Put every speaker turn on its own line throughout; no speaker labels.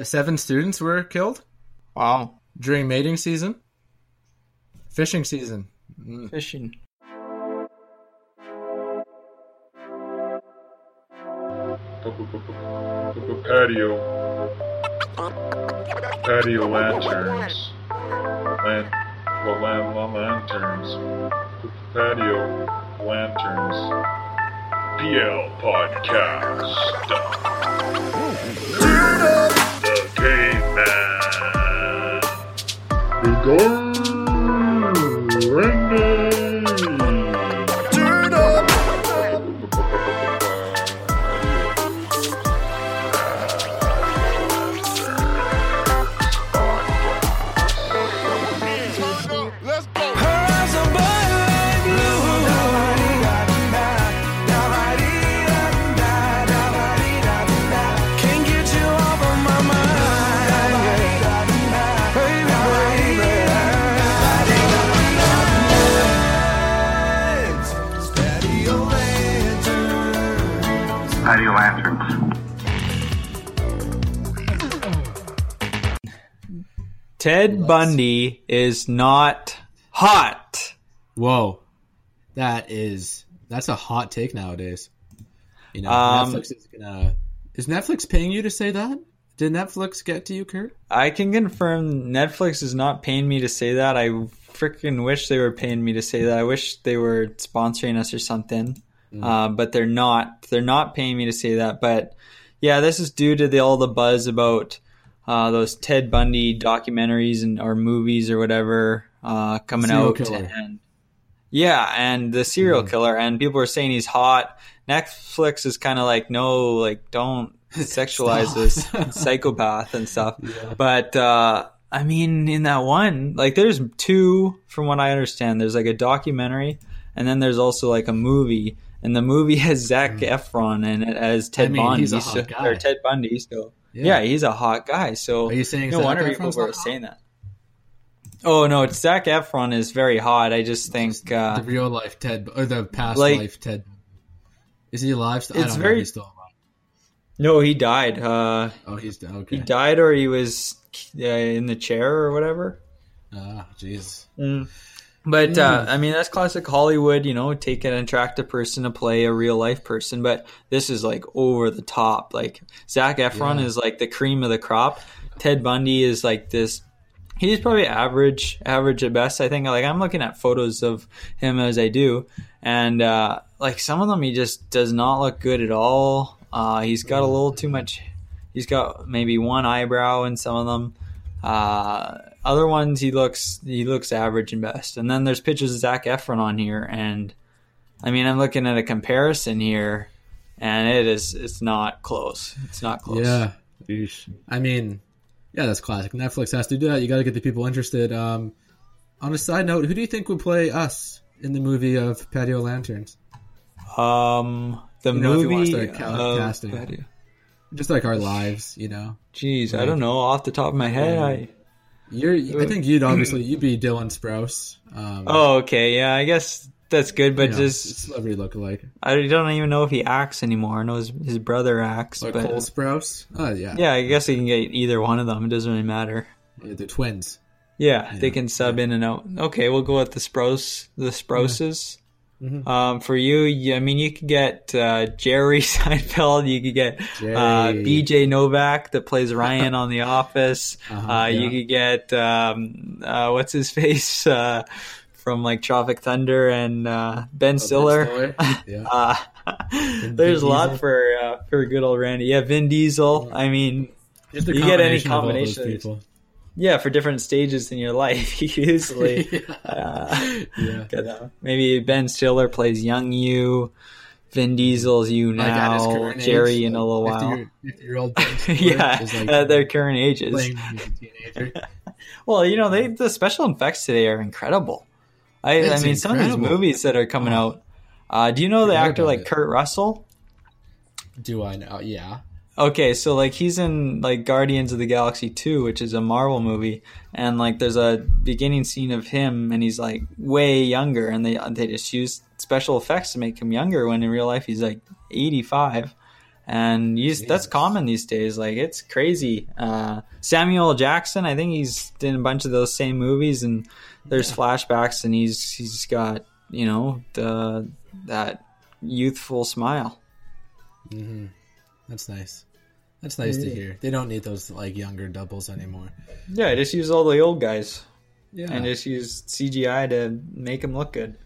Seven students were killed
Wow.
during mating season, fishing season. Mm.
Fishing.
Patio. Patio lanterns. Lan- well, lan- lan- lanterns. Patio lanterns. PL podcast. The The
Ted Bundy is not hot.
Whoa, that is that's a hot take nowadays. You know,
Um,
Netflix is gonna. Is Netflix paying you to say that? Did Netflix get to you, Kurt?
I can confirm Netflix is not paying me to say that. I freaking wish they were paying me to say that. I wish they were sponsoring us or something. Uh, but they're not. They're not paying me to say that. But yeah, this is due to the, all the buzz about uh, those Ted Bundy documentaries and or movies or whatever uh, coming
Serial
out.
killer.
And yeah, and the serial killer, and people are saying he's hot. Netflix is kind of like, no, like don't sexualize this psychopath and stuff. But uh, I mean, in that one, like, there's two, from what I understand. There's like a documentary, and then there's also like a movie. And the movie has Zac Efron and it as Ted.
I mean,
Bundy, so- or Ted Bundy. So
Yeah.
yeah. he's a hot guy. So
Are you saying
no
Zac
wonder
Efron's
people were saying that. Oh no, it's Zac Efron is very hot. I just think uh,
the real life Ted or the past
like-
life Ted. Is he alive? Still? I
It's
don't know
very-
still alive.
no, he died. Uh,
Oh, he's dead. Okay.
He died, or he was uh, in the chair, or whatever.
Ah, jeez.
But uh, I mean, that's classic Hollywood. You know, take an attractive person to play a real life person. But this is like over the top. Like Zac Efron
Yeah.
is like the cream of the crop. Ted Bundy is like this. He's probably average, average at best. I think. Like I'm looking at photos of him as I do, and uh, like some of them, he just does not look good at all. Uh, he's got a little too much. He's got maybe one eyebrow in some of them. Other ones he looks he looks average and best. And then there's pictures of Zac Efron on here, and I mean I'm looking at a comparison here, and it is it's not close. It's not close.
Yeah. I mean, yeah, that's classic. Netflix has to do that. You got to get the people interested. Um, on a side note, who do you think would play us in the movie of Patio Lanterns?
Um, the
You know, if you wanna
movie.
start ca-
of-
casting. Just like our lives, you know.
Jeez, I don't know off the top of my head. I
You're. I think you'd obviously you'd be Dylan Sprouse. Um,
oh okay yeah I guess that's good, but
you know,
just
celebrity lookalike.
I don't even know if he acts anymore. I know his his brother acts,
Like
but
Cole Sprouse. Oh yeah.
yeah, I guess he can get either one of them. It doesn't really matter.
Yeah, They're twins.
Yeah, they can sub in and out. Okay, we'll go with the Sprouse, the Sprouses.
Mm-hmm.
Um, for you, you- I mean, you could get uh, Jerry Seinfeld. You could get uh, B.J. Novak that plays Ryan on The Office.
Uh-huh,
uh, You
yeah.
could get um, uh, what's his face uh, from like Tropic Thunder and uh, Ben Stiller.
Stiller. Yeah.
Uh, there's a lot for uh, for good old Randy. Yeah, Vin Diesel. I mean, you get any
combination of all those
combination of
people.
Yeah, for different stages in your life, usually. easily. uh,
Yeah.
get that. Maybe Ben Stiller plays young you, Vin Diesel's you
Like
now, Jerry
age,
in a
like,
little while.
50 50 year old
yeah, at their current ages.
playing when he's a teenager.
Well, you know, they the special effects today are incredible. I, I mean, some of these movies that are coming out. Uh, do you know the actor like
it.
Kurt Russell?
Do I know? Yeah.
Okay, so like he's in like Guardians of the Galaxy 2, which is a Marvel movie, and like there's a beginning scene of him and he's like way younger and they they just use special effects to make him younger when in real life he's like 85. and you, that's common these days. Like it's crazy. Uh, Samuel Jackson, I think he's in a bunch of those same movies, and there's flashbacks, and he's he's got you know the that youthful smile.
hmm That's nice. That's nice to hear. They don't need those like younger doubles anymore.
Yeah, just use all the old guys
Yeah,
and just use CGI to make them look good.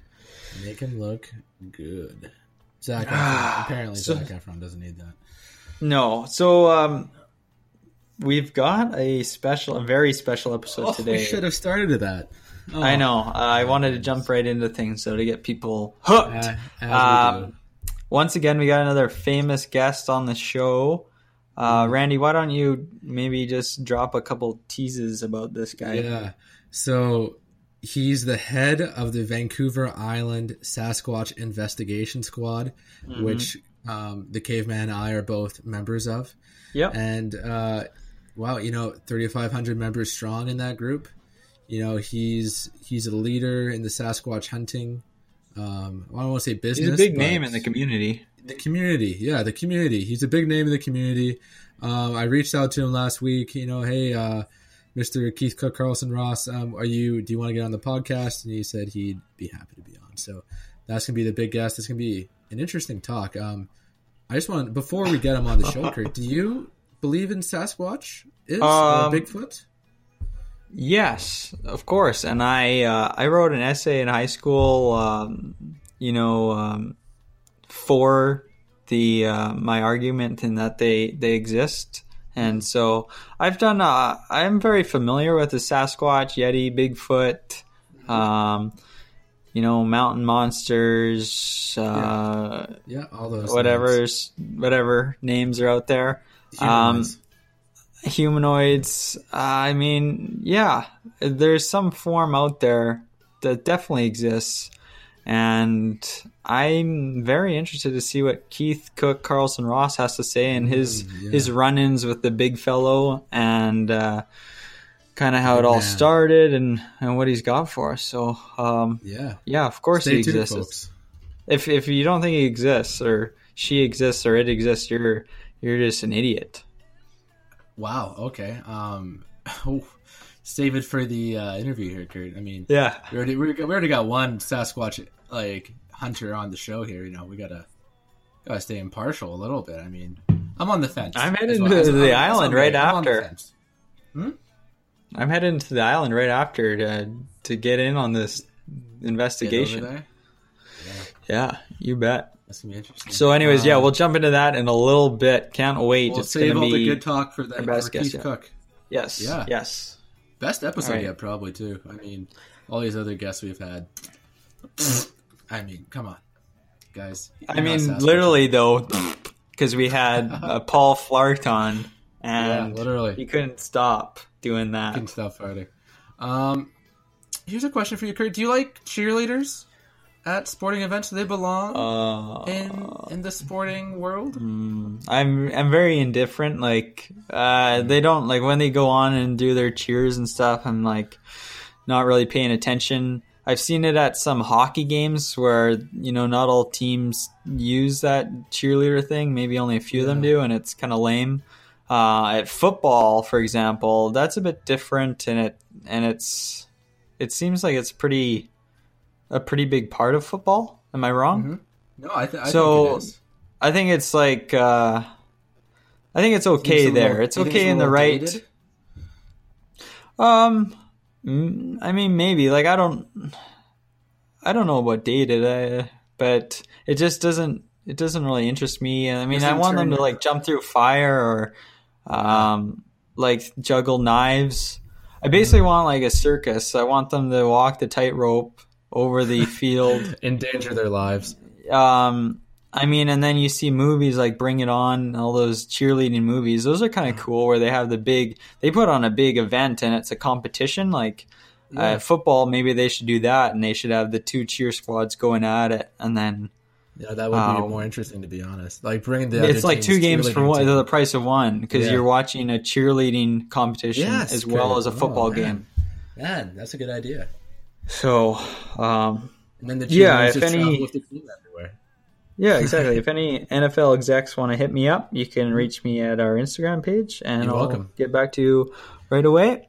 make them look good. Zac Efron, apparently
So-
Zac Efron doesn't need that.
No, so um, we've got a special, a very special episode
Oh,
today.
we should have started with that. Oh,
I know. Uh, I wanted to jump right into things so to get people hooked.
uh, as we
Um,
do.
Once again, we got another famous guest on the show. Uh, Randy, why don't you maybe just drop a couple teases about this guy?
Yeah. So he's the head of the Vancouver Island Sasquatch Investigation Squad,
Mm-hmm.
which um, the Caveman and I are both members of.
Yep.
And uh, wow, you know, 3,500 members strong in that group. You know, he's he's a leader in the Sasquatch hunting. Um, I don't want to say business.
He's a big name in the community.
the community yeah the community. He's a big name in the community. Um, i reached out to him last week you know hey uh, mr keith cook carlson ross um, are you do you want to get on the podcast? And he said he'd be happy to be on. So that's gonna be the big guest. It's gonna be an interesting talk. Um, i just want before we get him on the show kurt do you believe in sasquatch? Is or
Um,
bigfoot
Yes, of course. And I uh, I wrote an essay in high school, um, you know, um, for the uh, my argument in that they they exist. And so I've done. Uh, I'm very familiar with the Sasquatch, Yeti, Bigfoot, um, you know, mountain monsters, uh,
yeah all those
whatever's whatever names are out there
names.
Um,
Humanoids.
uh, i mean yeah there's some form out there that definitely exists and i'm very interested to see what keith cook carlson ross has to say and his
Mm, yeah.
his run-ins with the big fellow and uh, kind of how it all
man.
started and and what he's got for us so um,
yeah
yeah of course
stay
he
tuned
exists
folks
if if you don't think he exists or she exists or it exists you're you're just an idiot
wow okay um, save it for the uh, interview here kurt i mean
yeah
We already we, already got one Sasquatch like hunter on the show here. You know, we gotta gotta stay impartial a little bit. I mean, I'm on the fence.
I'm
heading well-
to the
as
island
I'm
right
gay, I'm on the
after.
fence.
I'm heading to the island right after to to get in on this investigation.
there.
Yeah, you bet.
That's gonna be interesting.
So, anyways, yeah,
Um,
we'll jump into that in a little bit. Can't wait.
we'll
it's
save
gonna
all
be
the good talk for the
our best
for
guest
Keith
yet.
Cook.
yes,
Yeah.
yes.
Best episode
All right.
yet, probably too. I mean, all these other guests we've had. I mean, come on, guys.
I mean,
Sasquatch.
literally though, because we had uh, Paul Flark on,
yeah,
and
literally.
he couldn't stop doing that.
Couldn't stop fighting. Um, here's a question for you, Kurt. Do you like cheerleaders at sporting events? They belong
Uh,
in in the sporting world?
Mm, I'm I'm very indifferent. Like uh, they don't like when they go on and do their cheers and stuff. I'm like not really paying attention. I've seen it at some hockey games where you know not all teams use that cheerleader thing. Maybe only a few of them do, and it's kind of lame. Uh, at football, for example, that's a bit different, and it and it's it seems like it's pretty a pretty big part of football. Am I wrong?
Mhm. No, I, th- I
So,
think.
I think it's like uh, I think it's okay
a
there.
little-
it's okay
a
in the right.
dated?
Um, mm, I mean, maybe like I don't, I don't know about dated, I, but it just doesn't. It doesn't really interest me. I mean, I want them to like jump through fire or, um, like juggle knives. I basically
Mm-hmm.
want like a circus. I want them to walk the tightrope over the field.
Endanger their lives.
um i mean and then you see movies like bring it on all those cheerleading movies those are kind of cool where they have the big they put on a big event and it's a competition like
Yeah.
uh, football maybe they should do that and they should have the two cheer squads going at it and then
Yeah, that would
Oh.
be more interesting to be honest. Like bringing the
it's like two games for one, the price of one because
Yeah.
you're watching a cheerleading competition
Yes,
as well as a
Oh,
football
man.
game
Man, that's a good idea.
So um
And then the
Yeah, if any-
with the team everywhere.
Yeah, exactly. if any NFL execs want to hit me up, you can reach me at our Instagram page, and
You're
I'll
welcome.
get back to you right away.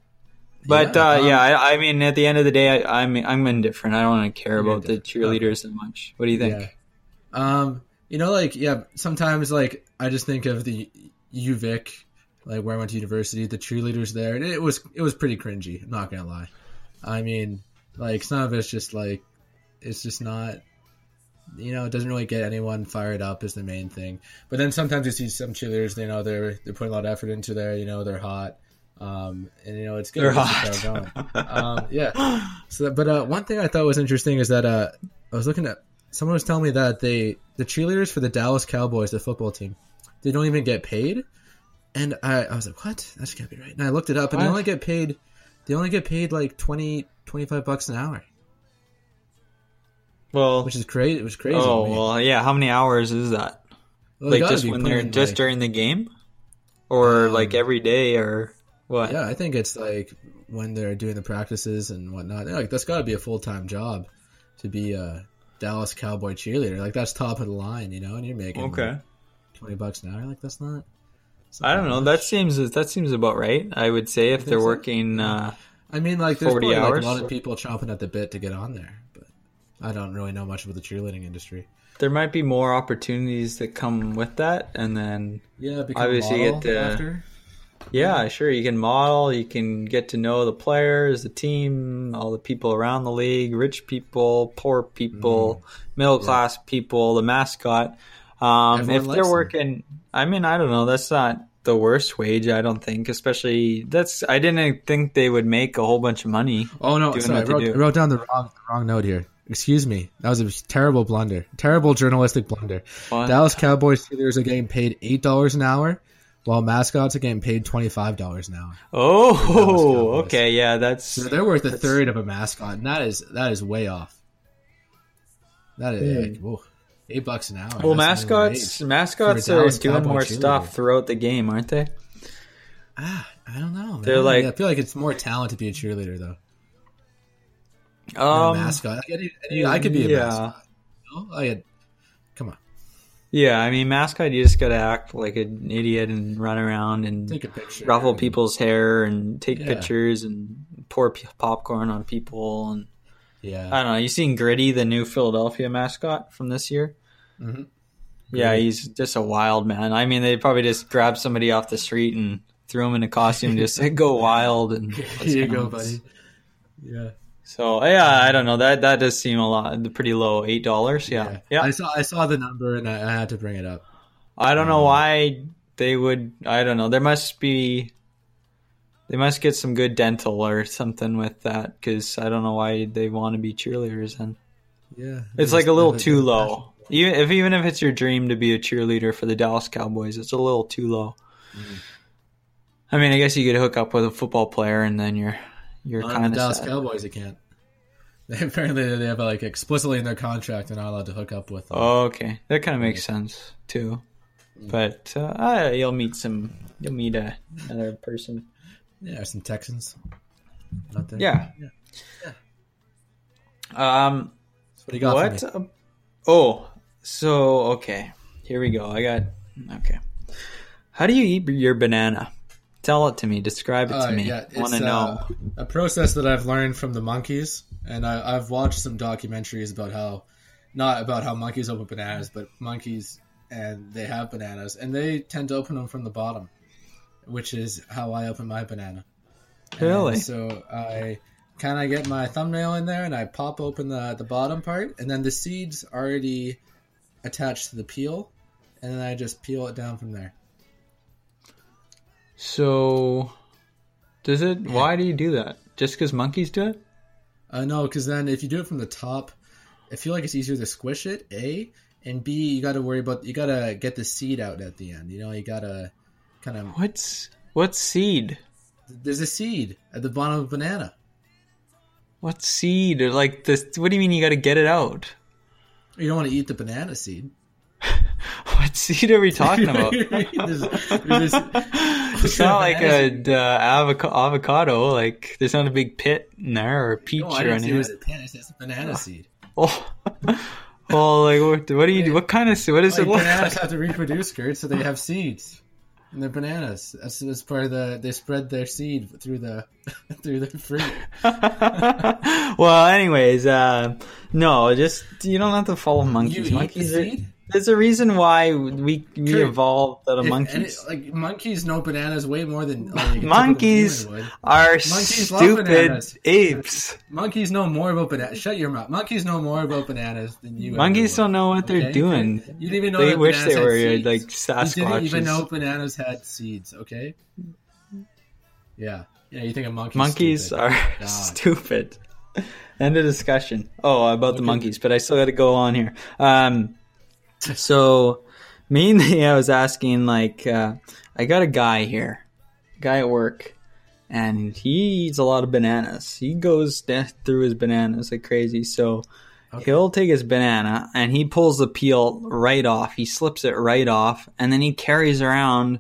But
Yeah,
uh,
um,
yeah I, I mean, at the end of the day, I, I'm I'm indifferent. I don't want to care about the cheerleaders that much. What do you think?
Yeah. Um, you know, like yeah, sometimes like I just think of the UVic, like where I went to university, the cheerleaders there, and it was it was pretty cringy. I'm not gonna lie. I mean, like some of it's just like it's just not. You know, it doesn't really get anyone fired up is the main thing. But then sometimes you see some cheerleaders, you know, they're they're putting a lot of effort into there. You know, they're hot, um, and you know it's good.
They're
to get the crowd
hot.
going. um, yeah. So, but uh, one thing I thought was interesting is that uh, I was looking at someone was telling me that they the cheerleaders for the Dallas Cowboys, the football team, they don't even get paid, and I, I was like, what? That just can't be right. And I looked it up, and they only get paid, they only get paid like 20, 25 bucks an hour,
Well,
which is crazy. It was crazy.
oh well, yeah. How many hours is that?
Well,
like just when they're just
like-
during the game, or
Um,
like every day, or what?
Yeah, I think it's like when they're doing the practices and whatnot. Like that's got to be a full time job to be a Dallas Cowboy cheerleader. Like that's top of the line, you know. And you're making
Okay.
like, twenty bucks an hour. Like that's not. that's not
I don't know.
much.
That seems that seems about right. I would say if they're
so?
working. Uh,
I mean, like there's
40
probably like, a lot of people chomping at the bit to get on there, but I don't really know much about the cheerleading industry.
there might be more opportunities that come with that, and then
Yeah,
Obviously,
model
get the-
after.
Yeah, sure. You can model. You can get to know the players, the team, all the people around the league, rich people, poor people, middle class people, the mascot. Um, if they're
them.
working, I mean, I don't know. That's not the worst wage. I don't think. Especially that's. I didn't think they would make a whole bunch of money.
Oh no, sorry, I wrote,
do.
I wrote down the wrong wrong note here. Excuse me, that was a terrible blunder, terrible journalistic blunder.
What?
Dallas Cowboys cheerleaders are getting paid eight dollars an hour, while mascots are getting paid twenty five dollars an hour.
Oh, okay. Yeah, that's.
So they're worth a third of a mascot, and that is that is way off. That is hmm. like, whoa, eight bucks an hour.
Well, mascots mascots are doing more
cheerleader.
stuff throughout the game, aren't they?
Ah, I don't know. Man.
They're like-
I feel like it's more talent to be a cheerleader though.
Um,
mascot. Like, I, I- I could be a
yeah.
mascot. You know? Come on,
Yeah, I mean, mascot, you just gotta act like an idiot and run around and
take a picture.
ruffle
and-
people's hair and take
Yeah.
pictures and pour p- popcorn on people. And
Yeah,
I don't know. You seen Gritty, the new Philadelphia mascot from this year?
Mhm.
Yeah, he's just a wild man. I mean, they probably just grabbed somebody off the street and threw him in a costume, and just "Go wild." And
Here you go, buddy. Yeah,
So yeah, I don't know. That that does seem a lot, pretty low. Eight dollars. Yeah, yeah.
I saw I saw the number and I, I had to bring it up.
I don't
Um,
know why they would. I don't know. There must be. They must get some good dental or something with that because I don't know why they want to be cheerleaders. And
Yeah,
it's like a little too low.
passion.
Even if even if it's your dream to be a cheerleader for the Dallas Cowboys, it's a little too low.
Mm-hmm.
I mean, I guess you could hook up with a football player and then you're you're kind
the
of
Dallas
sad.
Cowboys, you can't. They, apparently, they have like explicitly in their contract they're not allowed to hook up with. Them.
Oh, okay, that kind of makes sense too.
Mm.
But uh, uh, you'll meet some. You'll meet a, another person.
Yeah, some Texans. Nothing.
Yeah. Um,
What do you got
what? Um, oh, so okay, here we go. I got okay. How do you eat your banana? Tell it to me. Describe it to
Uh,
me.
yeah,
I want to know.
uh, a process that I've learned from the monkeys, and I, I've watched some documentaries about how, not about how monkeys open bananas, but monkeys and they have bananas, and they tend to open them from the bottom, which is how I open my banana. And
Really?
so I kind of get my thumbnail in there, and I pop open the the bottom part, and then the seeds already attached to the peel, and then I just peel it down from there.
So, does it? Why do you do that? Just because monkeys do it?
Uh, no, because then if you do it from the top, I feel like it's easier to squish it. A and B, you got to worry about you got to get the seed out at the end. You know, you got to kind of.
What's what seed?
There's a seed at the bottom of a banana.
What seed? Or like this? What do you mean you got to get it out?
You don't want to eat the banana seed.
What seed are we talking about?
There's- there's-
it's not like a uh, avoc- avocado. Like there's not a big pit in there or a peach
No,
or
say it
anything.
was a banana. It's a banana seed.
Oh, Well, like what, what do you? Do? What kind of? What does
Like
it
bananas have to reproduce, Kurt, so they have seeds. And they're bananas. That's, that's part of the. They spread their seed through the through the fruit.
well, anyways, uh, no, just you don't have to follow
You
monkeys.
eat the
monkeys are,
seed?
There's a reason why we we
Kurt,
evolved out of monkeys.
it- like monkeys know bananas way more than like,
monkeys are
Monkeys
stupid apes.
Monkeys know more about bananas. Shut your mouth. Monkeys know more about bananas than you.
Monkeys don't know what they're
Okay?
doing.
You didn't even know
They wish they were
seeds.
like
You didn't even know bananas had seeds. Okay. Yeah. Yeah. You think a monkey?
Monkeys are
God.
stupid. End of discussion. Oh, about the monkeys, but I still got to go on here. Um, so mainly, I was asking like, uh, I got a guy here, guy at work, and he eats a lot of bananas. He goes through his bananas like crazy. So
Okay.
he'll take his banana and he pulls the peel right off. He slips it right off, and then he carries around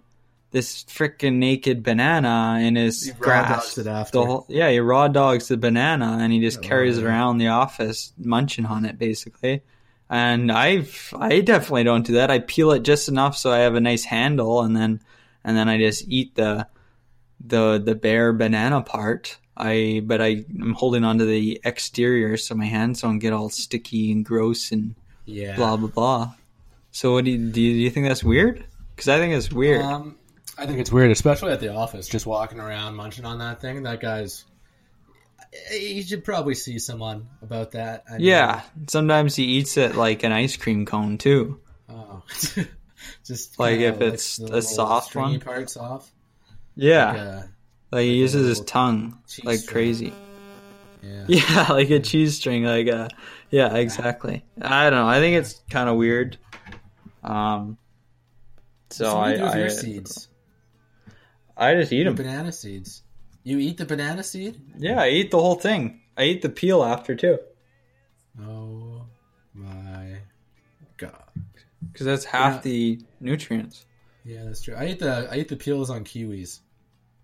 this freaking naked banana in his
He
grasp.
it after.
The whole, yeah, he raw dogs the banana and he just carries it around the office, munching on it basically. And I've I definitely don't do that. I peel it just enough so I have a nice handle, and then, and then I just eat the, the the bare banana part. I, but I am holding onto the exterior so my hands don't get all sticky and gross and
Yeah.
blah blah blah. So, what do you do? You, do you think that's weird? Because I think it's weird.
Um, I think it's weird, especially at the office, just walking around munching on that thing. That guy's. You should probably see someone about that. I mean,
yeah, sometimes he eats it like an ice cream cone too.
Oh. just
Like if it's
the
a soft one?
parts off.
Yeah,
Like, uh,
like he
like
uses his tongue like
string.
crazy.
yeah.
Yeah, like a cheese string. Like a yeah, exactly. I don't know. I think it's kind of weird. Um, so
what do you do with
I
your
I,
seeds.
I just eat
The
them.
banana seeds. You eat the banana seed?
Yeah, I eat the whole thing. I eat the peel after too,
Oh my god.
because that's half
Yeah.
the nutrients.
Yeah, that's true. I eat the I eat the peels on kiwis.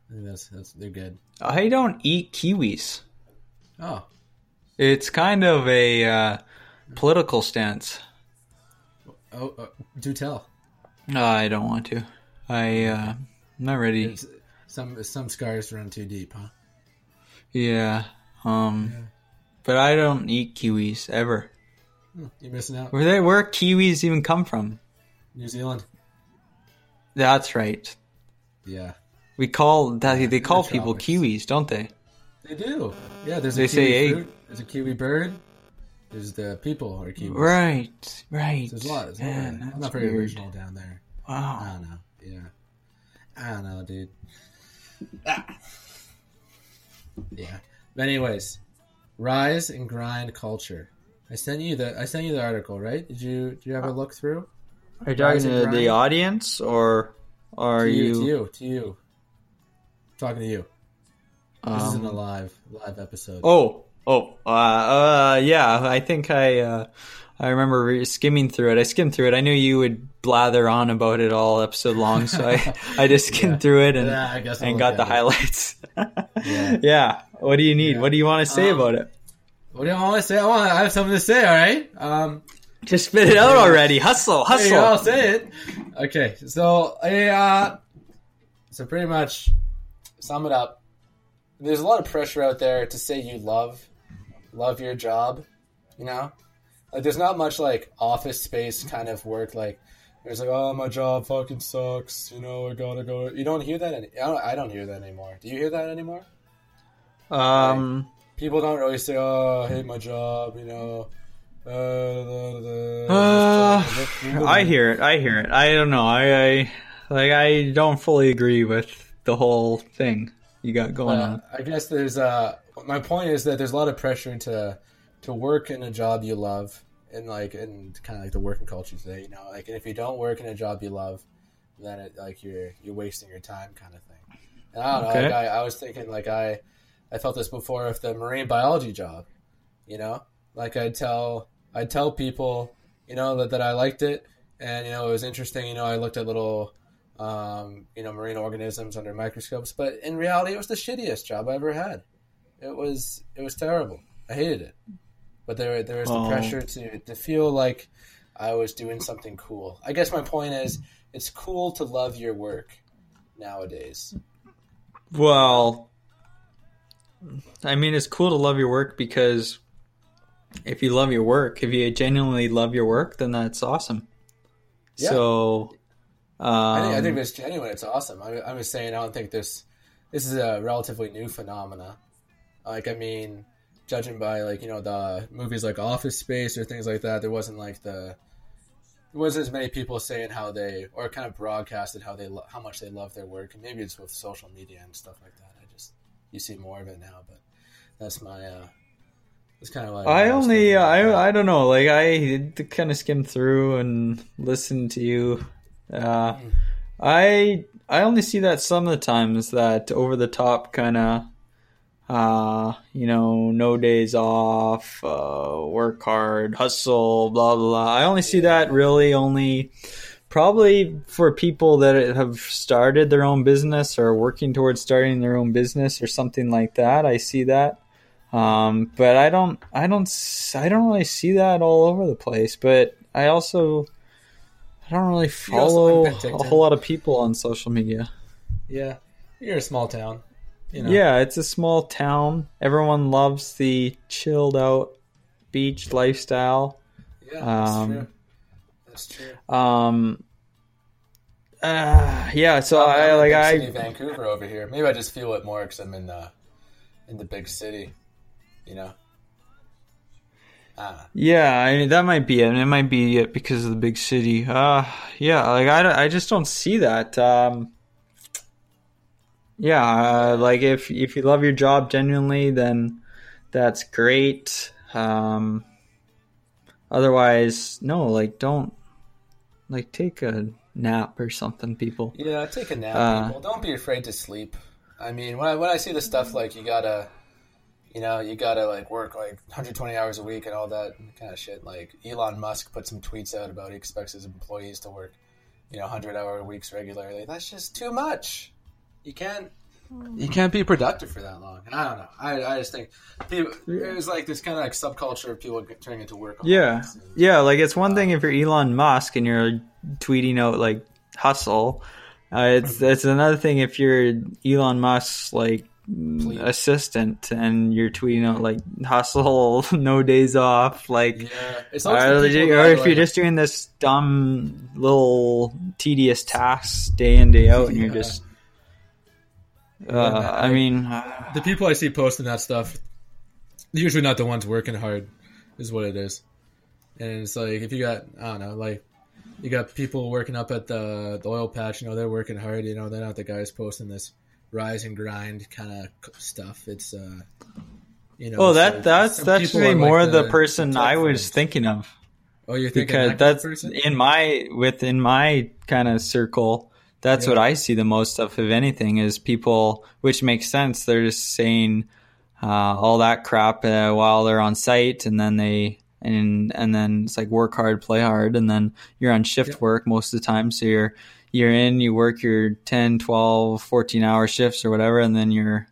I that's that's they're good.
I don't eat kiwis.
Oh,
It's kind of a uh, political stance.
oh, uh, do tell.
No, I don't want to. I uh, I'm not ready.
It's- some some scars run too deep, huh?
Yeah. Um.
Yeah.
But I don't eat kiwis ever.
Hmm, You're missing out.
Where they where kiwis even come from?
New Zealand.
That's right.
Yeah,
We call that they
the
call people kiwis, don't they?
they do. Yeah, there's
They
a
say,
kiwi
hey-
fruit. There's a kiwi bird. There's the people are kiwis.
Right. Right.
So there's a lot. There's a lot.
Man,
I'm
that's
not very
weird.
original down there.
Wow.
I don't know. Yeah. I don't know, dude. Yeah. But anyways, rise and grind culture. I sent you the I sent you the article, right? Did you did you have a look through?
Are you talking to
grind?
the audience or are
to you,
you?
to you to you. talking to you. This isn't a
um,
live live episode.
Oh, oh, uh, uh, yeah. I think I, uh, I remember re- skimming through it. I skimmed through it. I knew you would blather on about it all episode long, so I, I just skimmed
Yeah.
through it and
Yeah,
and got the
it.
highlights.
Yeah.
yeah. What do you need? What do you want to say
Um,
about it?
What do you want to say? I want. I have something to say. All right. Um,
Just spit it out already. Hustle,
you go, I'll
hustle.
say it. Okay, so I, uh, so pretty much sum it up. There's a lot of pressure out there to say you love, love your job. You know, like there's not much like office space kind of work. Like there's like, oh, my job fucking sucks. You know, I gotta go. You don't hear that. Any- I don't. I don't hear that anymore. Do you hear that anymore?
Um,
People don't really say, oh, I hate my job. You know. Uh,
uh, I hear it. I hear it. I don't know. I, I like. I don't fully agree with the whole thing you got going
Uh,
on.
I guess there's uh my point is that there's a lot of pressure to to work in a job you love and like and kind of like the working culture today, you know, like and if you don't work in a job you love, then it like you're you're wasting your time kind of thing. And I don't
Okay.
know, like I, I was thinking like I I felt this before with the marine biology job, you know, like I'd tell I'd tell people, you know, that, that I liked it and you know it was interesting, you know, I looked at little um, you know, marine organisms under microscopes. But in reality, it was the shittiest job I ever had. It was it was terrible. I hated it. But there there was the
Oh.
pressure to to feel like I was doing something cool. I guess my point is, it's cool to love your work nowadays.
Well, I mean, it's cool to love your work because if you love your work, if you genuinely love your work, then that's awesome.
Yeah.
So, um,
I think I think it's genuine. It's awesome. I, I'm just saying. I don't think this this is a relatively new phenomena. Like I mean, judging by like you know the movies like Office Space or things like that, there wasn't like the there wasn't as many people saying how they or kind of broadcasted how they lo- how much they love their work. And maybe it's with social media and stuff like that. I just you see more of it now, but that's my uh, that's kind of like
I only, I, I don't know. Like I kind of skimmed through and listened to you. Uh, I, I only see that some of the times that over the top kind of, uh, you know, no days off, uh, work hard, hustle, blah blah. blah. I only see that really only probably for people that have started their own business or working towards starting their own business or something like that. I see that. Um, but I don't, I don't, I don't really see that all over the place. But I also, I don't really follow a whole lot of people on social media.
yeah. You're a small town. You know?
Yeah, it's a small town. Everyone loves the chilled out beach lifestyle.
yeah, that's
Um,
true. That's true.
Um, uh, yeah, so
I'm
I like I
city Vancouver over here. Maybe I just feel it more because I'm in the in the big city. You know. Ah,
Yeah, I mean that might be it. It might be it because of the big city. Uh yeah, like I, I just don't see that. Um Yeah, uh, like if if you love your job genuinely, then that's great. Um otherwise, no, like don't like take a nap or something, people.
yeah. Take a nap,
Uh,
people. Don't be afraid to sleep. I mean, when I when I see the stuff like you gotta, you know, you gotta like work like 120 hours a week and all that kind of shit. Like Elon Musk put some tweets out about he expects his employees to work, you know, 100 hour weeks regularly. That's just too much. You can't. Hmm. You can't be productive for that long. And I don't know. I, I just think people, there's like this kind of like subculture of people turning into work.
Yeah. Yeah, like it's one thing um, if you're Elon Musk and you're tweeting out like hustle. Uh, it's mhm. it's another thing if you're Elon Musk's like
Please.
assistant and you're tweeting out like hustle, no days off, like
Yeah. It's
or,
always the people
or if
are,
you're just doing this dumb little tedious tasks day in day out and you're
Yeah.
just uh, I mean
the people I see posting that stuff, usually not the ones working hard, is what it is. And it's like if you got I don't know, like you got people working up at the the oil patch, you know, they're working hard. You know, they're not the guys posting this rise and grind kind of stuff. It's uh, you know.
Oh, that
like-
that's that's really
are like
more the,
the
person
tech
I was
fans.
thinking of.
Oh, you're thinking
because
that
that's
person?
in my within my kind of circle that's what i see the most of if anything is people which makes sense. They're just saying uh, all that crap uh, while they're on site and then they and and then it's like work hard play hard and then you're on shift work most of the time. So you're you're in you work your 10 12 14 hour shifts or whatever and then you're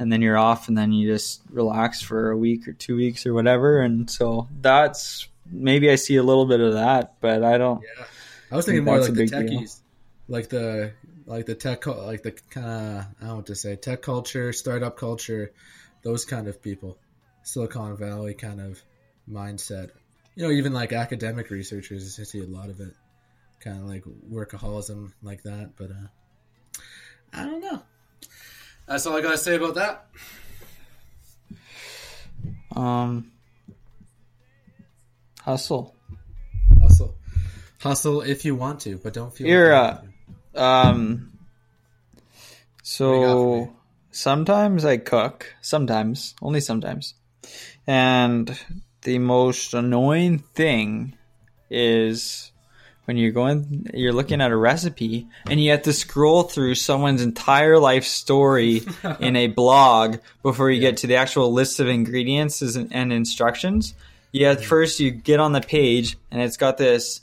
and then you're off and then you just relax for a week or two weeks or whatever. And so that's maybe i see a little bit of that but i don't
Yeah, I was thinking
think
more like the
big deal.
Like the like the tech, like the kind of I don't know what to say, tech culture, startup culture, those kind of people, Silicon Valley kind of mindset. You know, even like academic researchers, I see a lot of it, kind of like workaholism like that. But uh, I don't know. That's all I gotta say about that.
um hustle
Hustle, hustle if you want to, but don't feel.
You're,
like you
uh, um
What do you got for me?
so sometimes i cook sometimes only sometimes. And the most annoying thing is when you're going you're looking at a recipe and you have to scroll through someone's entire life story in a blog before you get to the actual list of ingredients and and instructions. Yeah. first you get on the page and it's got this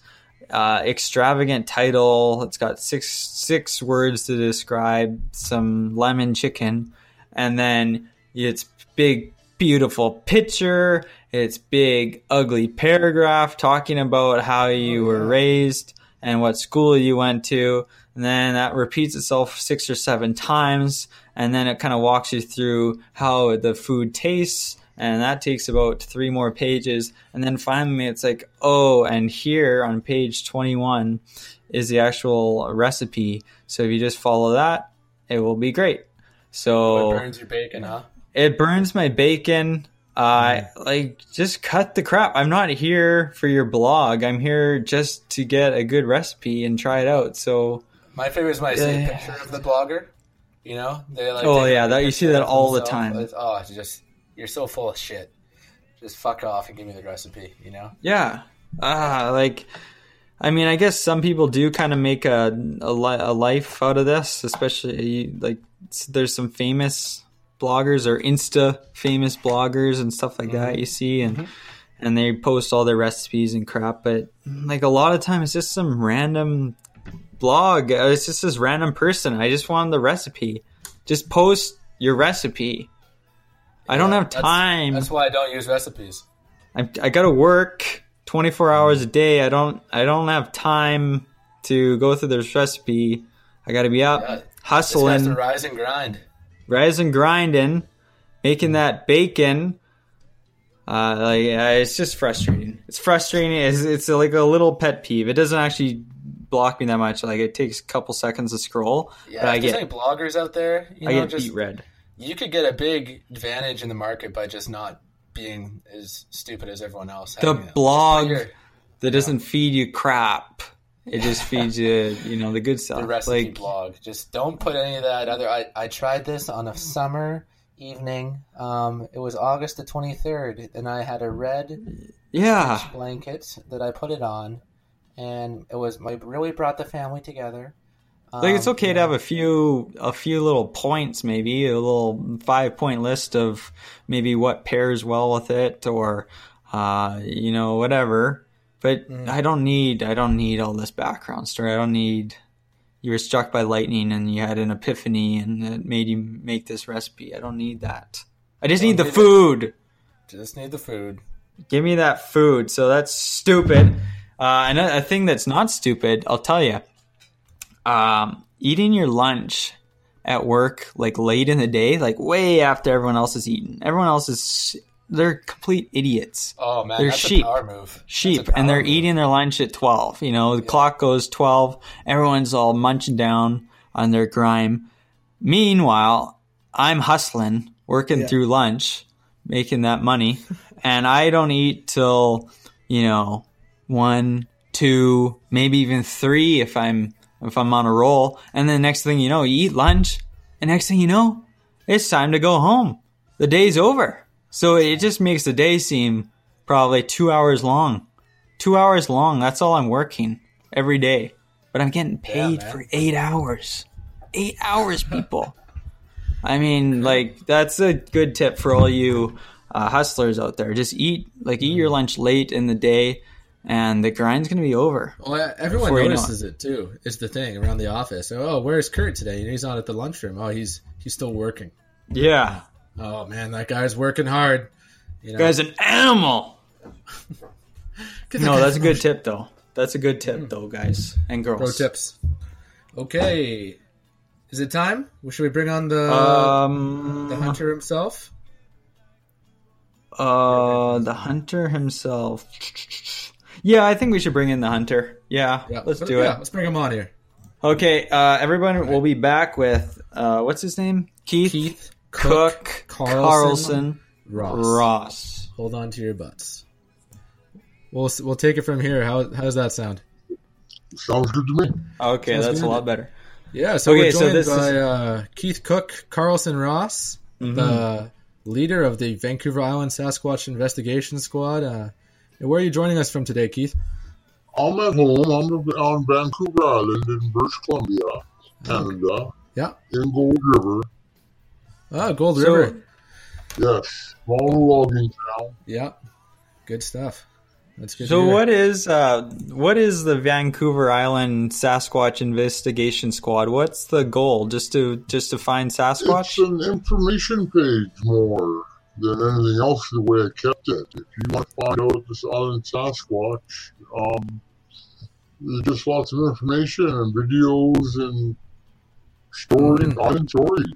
uh, extravagant title it's got six six words to describe some lemon chicken and then it's big beautiful picture it's big, ugly paragraph talking about how you were raised and what school you went to. And then that repeats itself six or seven times. And then it kind of walks you through how the food tastes. And that takes about three more pages. And then finally, it's like, oh, and here on page 21 is the actual recipe. So if you just follow that, it will be great. So
It burns your bacon, huh?
it burns my bacon. Uh, like just cut the crap. I'm not here for your blog. I'm here just to get a good recipe and try it out. So,
My favorite is my
Yeah.
picture of the blogger. You know, they like.
Oh, yeah, that- you see that all the time.
It's- oh, it's just you're so full of shit. Just fuck off and give me the recipe. You know.
yeah. Ah, like I mean, I guess some people do kind of make a a, li- a life out of this, especially like there's some famous bloggers or Insta famous bloggers and stuff like that you see and and they post all their recipes and crap, but like a lot of times it's just some random blog. Uh, It's just this random person. I just want the recipe. Just post your recipe. I don't have time.
That's why I don't use recipes.
I, I gotta work 24 hours a day. I don't I don't have time to go through this recipe. I gotta be up
Yeah.
Hustling,
the rise and grind.
rise and grinding, making that bacon. Uh, like uh, it's just frustrating. It's frustrating. It's, it's like a little pet peeve. It doesn't actually block me that much. Like it takes a couple seconds to scroll,
Yeah,
but I get
any bloggers out there, you
I
know,
get
just
beat red.
You could get a big advantage in the market by just not being as stupid as everyone else.
The
Having
blog
your-
that doesn't feed you crap. It just feeds you, you know, the good stuff.
the recipe
like,
blog. Just don't put any of that other. I, I tried this on a summer evening. Um, it was August the twenty third, and I had a red
yeah,
blanket that I put it on, and it was my really brought the family together.
Like it's
Um,
okay
you
to have a few, a few little points, maybe a little five point list of maybe what pairs well with it, or uh, you know, whatever. But
Mm.
I don't need, I don't need all this background story. I don't need. You were struck by lightning and you had an epiphany and it made you make this recipe. I don't need that. I just
Don't
need the
need it.
food.
just need the food.
Give me that food. So that's stupid. Uh, and a, a thing that's not stupid, I'll tell you. Um, eating your lunch at work, like late in the day, like way after everyone else is eaten. Everyone else is, they're complete idiots.
Oh man,
They're
that's
sheep.
a power move.
Sheep. And they're
move.
eating their lunch at 12. You know, the clock goes 12. Everyone's all munching down on their grime. Meanwhile, I'm hustling, working through lunch, making that money, and I don't eat till, you know, one, two, maybe even three if I'm if I'm on a roll. And then next thing you know, you eat lunch, and next thing you know, it's time to go home. The day's over. So it just makes the day seem probably two hours long. Two hours long. That's all I'm working every day. But I'm getting paid
man.
for eight hours. Eight hours, people. I mean, like that's a good tip for all you uh, hustlers out there. Just eat like eat your lunch late in the day, and the grind's gonna be over.
Oh, Well, everyone
Before you know
notices it. too. It's the thing around the office. Oh, where's Kurt today? You know, he's not at the lunchroom. Oh, he's he's still working.
Yeah,
Oh man, that guy's working hard. You know,
guy's an animal. No, that's a good tip though. That's a good tip though, guys and girls.
Pro tips. Okay, is it time? Should we bring on the
Um,
the hunter himself?
Uh, the hunter himself. Yeah, I think we should bring in the hunter. Yeah, let's do
Yeah,
it.
let's bring him on here.
Okay, uh, everyone will be back with uh, what's his name? Keith,
Keith
Cook,
Cook,
Carlson,
Carlson, Ross.
Ross.
Hold on to your butts. We'll we'll take it from here. How how does that sound?
Sounds good to me.
Okay,
Sounds
that's
good.
a lot better.
Yeah, so
Okay,
we're
so
joined
this
by
is-
uh, Keith Cook, Carlson Ross,
Mm-hmm.
the leader of the Vancouver Island Sasquatch Investigation Squad. And where are you joining us from today, Keith?
I'm at home. I'm on Vancouver Island in British Columbia, Canada,
Yeah.
in Gold River.
Ah, Gold
So-
River.
Yes, small logging town.
Yeah. Good stuff. That's good.
So what is uh what is the Vancouver Island Sasquatch Investigation Squad? What's the goal? Just to just to find
It's
Sasquatch?
an information page more than anything else the way I kept it. If you want to find out this island Sasquatch, um, there's just lots of information and videos and stories,
Mhm.
island stories.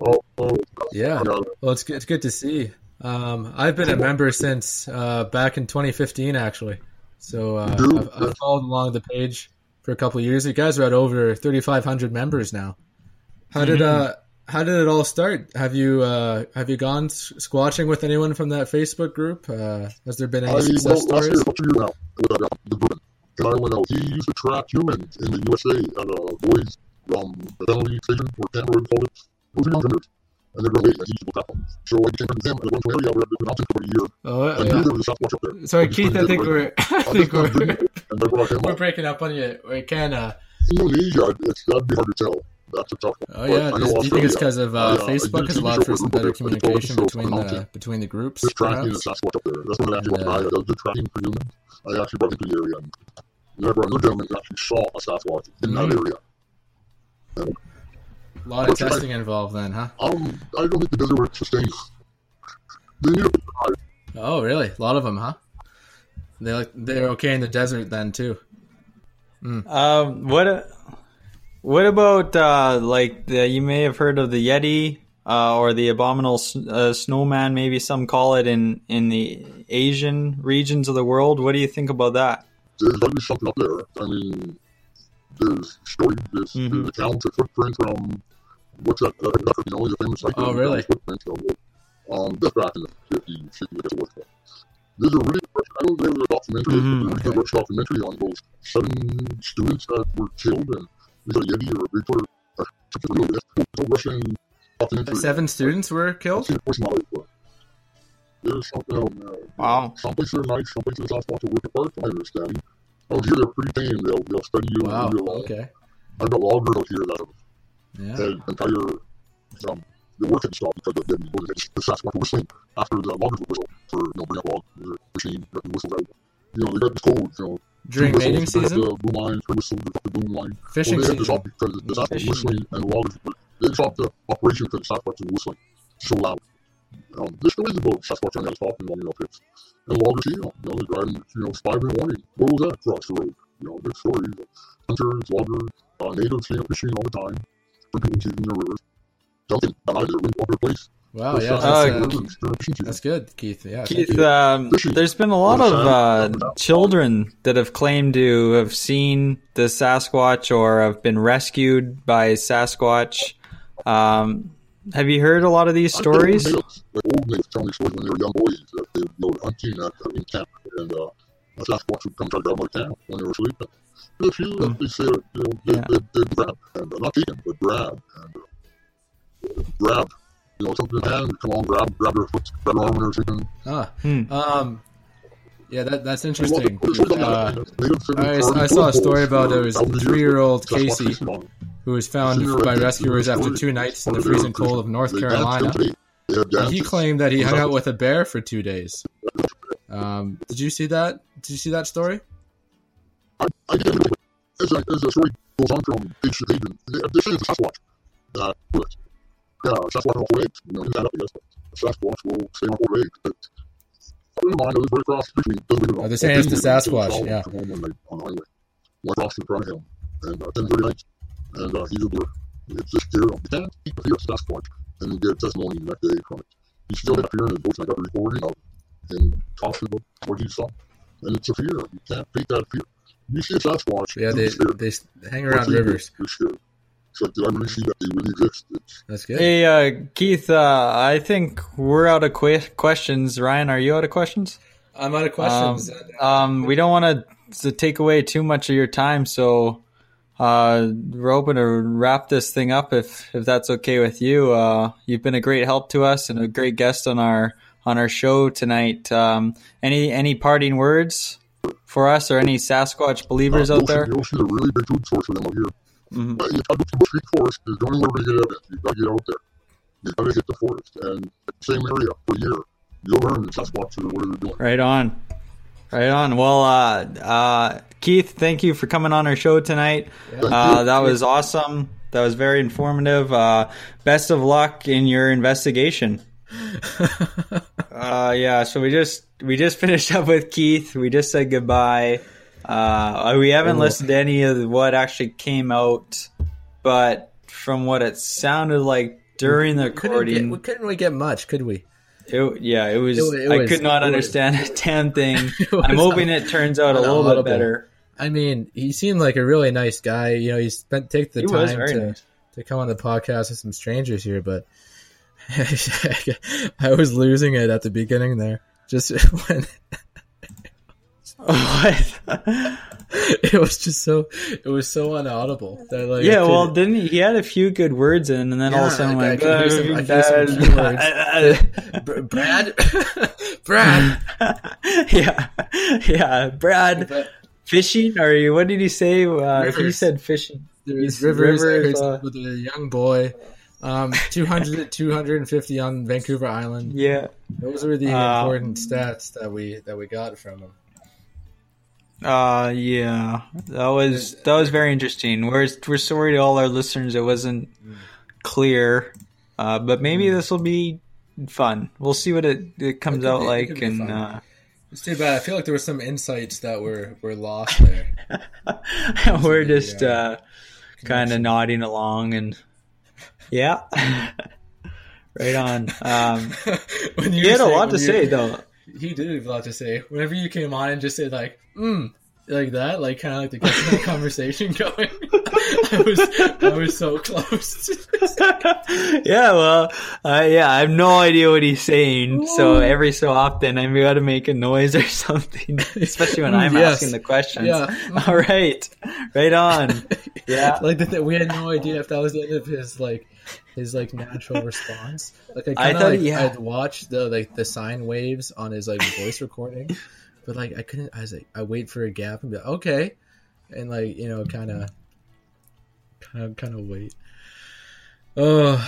Oh, oh,
Yeah.
I got it.
Well, it's good, it's good to see. Um, I've been a member since uh, back in 2015, actually. So uh, I've, I've followed along the page for a couple of years. You guys are at over 3,500 members now. How did uh, how did it all start? Have you uh, have you gone s- squatching with anyone from that Facebook group? Uh, has there been any
I, well,
success
last year,
stories?
about two years now, with uh, the Bruin. And I went out. He used to track humans in the USA at a boys' um, penalty station or camp, whatever you call it. Those are young hunters. And they're really late, and he used to go track them. So I became friends with him, and I went to an area where I've been mountain for about a year.
Oh,
I knew
yeah.
there was a Sasquatch up there.
Sorry,
just
Keith. I think we're I
I
think
just got
we're,
video, and I brought him
we're breaking up on you. We can. Uh,
Indonesia, it's, that'd be hard to tell. That's a tough one.
oh
But
yeah.
I
Do you think it's because of uh,
uh,
Facebook
did
has
see
allowed for some better
a couple of
communication between the between the groups?
Just tracking the
perhaps?
Sasquatch up there. That's what I actually
And,
what I
uh,
I did tracking for humans. I actually brought him to the area. And never another gentleman actually saw a Sasquatch in that
Mhm.
area.
A lot of testing involved then, huh?
Um, I don't think the desert would sustain. They need a drive.
Oh, really? A lot of them, huh? They like they're okay in the desert then too.
Um, what what about uh, like the, you may have heard of the Yeti uh, or the abominable s- uh, snowman? Maybe some call it in in the Asian regions of the world. What do you think about that?
There's got to be something up there. I mean, there's stories, there's,
Mhm.
there's accounts of footprints from what's that? Uh, Guthrie, you know, the famous hiker.
Oh, really?
Footprints of, um, that's back in the 50s, 60s, I guess it was. There's a really, I don't know if there was a documentary,
Mhm,
there's a
okay.
rich documentary on those seven students that were killed and was it a Yeti or a Bigfoot or something really. It's a Russian documentary.
Seven students were killed.
seen it twice in my life, but there's something else now.
Wow.
Some places are nice, some places are not to work apart, from my understanding. Out here, they're pretty tame. They'll, they'll study you
Wow.
and leave you alone.
Okay.
I've got loggers out here that have
Yeah.
had entire, um, the work had stopped because of the, the, the Sasquatch were whistling after the loggers would whistle for, you know, bring up log, the machine, got the whistles out. You know, they got this code, you know.
During mating
whistles, they got
season,
The boom lines, the whistle, they the boom line.
fishing
well, they had to
season.
stop because the Sasquatch was
Fishing.
whistling and the loggers, they stopped the operation because the Sasquatch was whistling so loud. Um, there's stories about Sasquatch on the spot in long enough pits. And loggers, you know, you know, they're driving, you know, it's five in the morning. What was that across the road? You know, big stories. Hunters, loggers, uh, natives, you know, fishing all the time. Drinking season in the river. Something that either went over the place.
Wow. Yeah. That's, uh,
rivers during fishing season.
that's good, Keith. Yeah.
Keith, um, there's been a lot of uh, children that have claimed to have seen the Sasquatch or have been rescued by Sasquatch. Um, have you heard a lot of these stories?
natives, like old natives telling me stories when they were young boys that they would go hunting at, uh, in camp and uh, a Sasquatch would come try to grab them out of camp when they were sleeping. There's a few that they say, you know, they,
Yeah.
they, they grab, and uh, not taken, but grab, and uh, grab. You know, something in the hand, come on, grab, grab their foot, grab their arm and everything.
Ah.
Hmm.
Um. Yeah. That that's interesting.
lots of stories on
Uh,
that. Natives said
I- I saw a story about
for
there was
thousands of years
three-year-old Casey who was found by rescuers after two nights in the freezing cold of North Carolina.
till today. They had
And he claimed that he hung out with a bear for two days. Um, did you see that? Did you see that story?
I, I get it. As, a, as the story goes on from page to page, and they- they're saying it's a Sasquatch. That Yeah, Sasquatch on four legs. You know, in that up, guess. But Sasquatch will stay on four legs. But I don't mind. Was right across the street. Doesn't mean
Oh, they're saying it's the Sasquatch, yeah.
One night on the highway. Went across in front of him. And uh, 10 30 nights. And uh, he's a blur. It's just him. You can't keep the fear of Sasquatch and get testimony the next day from it. He still had fear in his books. and I got the recording of him talking about what he saw. And it's a fear. You can't beat that fear. You see a Sasquatch.
Yeah, they they hang around rivers.
You're scared. So did I really see that they really exist? It's,
That's good.
Hey, uh, Keith, uh, I think we're out of que- questions. Ryan, are you out of questions?
I'm out of
Um,
questions.
um, we don't want to take away too much of your time, so uh, we're hoping to wrap this thing up if if that's okay with you. Uh, you've been a great help to us and a great guest on our on our show tonight. Um, any any parting words for us or any Sasquatch believers
uh,
out
Yoshi-
there?
Yoshi's a really big food source for them out here.
Mhm.
But you gotta go to the street forest. There's the only way we're gonna get evidence. You gotta get out there. You gotta hit the forest. And same area for a year. You'll learn the Sasquatch or what they're doing.
Right on. Right on. Well, uh, uh, Keith, thank you for coming on our show tonight. Uh, that was awesome. That was very informative. Uh, best of luck in your investigation. Uh, yeah. So we just we just finished up with Keith. We just said goodbye. Uh, we haven't listened to any of what actually came out, but from what it sounded like during the
couldn't get,
recording,
we couldn't really get much, could we?
it, yeah, it was.
It it
I
was-
could not
it was-
understand a damn thing. I'm hoping it turns out a little bit better.
I mean, he seemed like a really nice guy. You know, he spent take the
He
time to
nice.
to come on the podcast with some strangers here, but I was losing it at the beginning there. Just when
What?
it was just so it was so unaudible that like
yeah, well, didn't he? He had a few good words in, and then all of a sudden,
like,
like,
I could hear some- I hear some Brad, Brad,
yeah, yeah, Brad. Fishing, or what did he say? Uh, he said fishing.
there's Rivers,
Rivers, uh,
with a young boy. Um, 200, 250 on Vancouver Island.
Yeah.
Those were the
Uh,
important stats that we that we got from him.
Uh, yeah. That was that was very interesting. We're we're sorry to all our listeners it wasn't clear, uh, but maybe this will be fun. We'll see what it, it comes
It
out
be-
like, and
fun.
uh,
It's too bad. I feel like there were some insights that were were lost there.
we're just
uh,
kind of nodding along, and yeah, right on. Um,
when
he had a lot to
you-
say though.
He did have a lot to say. Whenever you came on and just said like, mm, like that, like kind of like to get the conversation going. I was I was so close.
yeah, well, uh, yeah, I have no idea what he's saying. So every so often, I've got to make a noise or something, especially when I'm
Yes.
asking the questions.
Yeah.
All right, right on. Yeah.
like that, we had no idea if that was the end of his like his like natural response. Like I
I
kind of like
he had-
I'd watch the like the sine waves on his like voice recording, but like I couldn't. I was like I wait for a gap and be like, okay, and like you know kind of kind of kind of wait. Oh,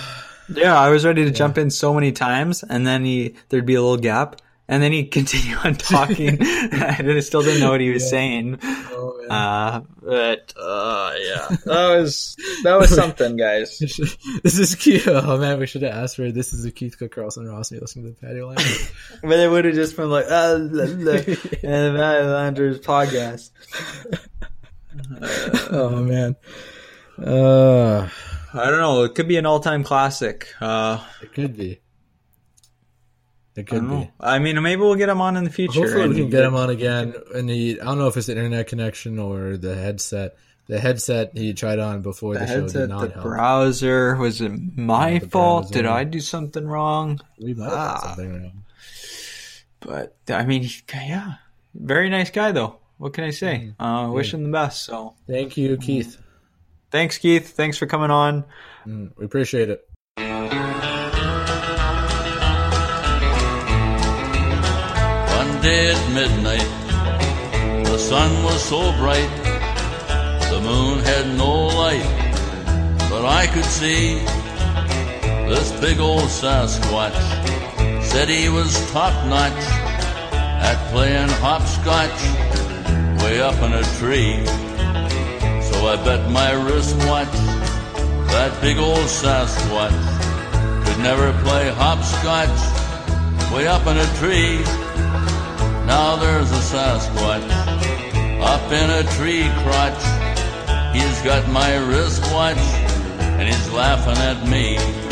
Yeah, I was ready to jump in so many times, and then he there'd be a little gap, and then he'd continue on talking. I still didn't know what he was
Yeah.
saying.
oh.
Uh, but uh, yeah, that was that was something, guys.
this is Keith. Oh man, we should have asked for this. Is a Keith Cook Carlson Ross. and you listening to the patio lounge.
But it would have just been like, uh, blah, blah, and Landers podcast.
oh man. Uh,
I don't know. It could be an all-time classic. Uh,
it could be. It could
don't
be.
I mean, maybe we'll get him on in the future.
Hopefully, we can get him on again. And he, I don't know if it's the internet connection or the headset. The headset he tried on before the,
The
show did not
the
help.
browser. Was it my
Yeah,
fault? Did. I do something wrong?
we might
Ah.
something wrong.
But I mean, yeah, very nice guy though. What can I say? Uh, wish him the best. So
Thank you, Keith.
thanks, Keith. Thanks for coming on.
Mm, we appreciate it.
At midnight, the sun was so bright, the moon had no light, but I could see this big old Sasquatch. Said he was top notch at playing hopscotch way up in a tree. So I bet my wristwatch that big old Sasquatch could never play hopscotch way up in a tree. Now there's a Sasquatch up in a tree crotch. He's got my wristwatch and he's laughing at me.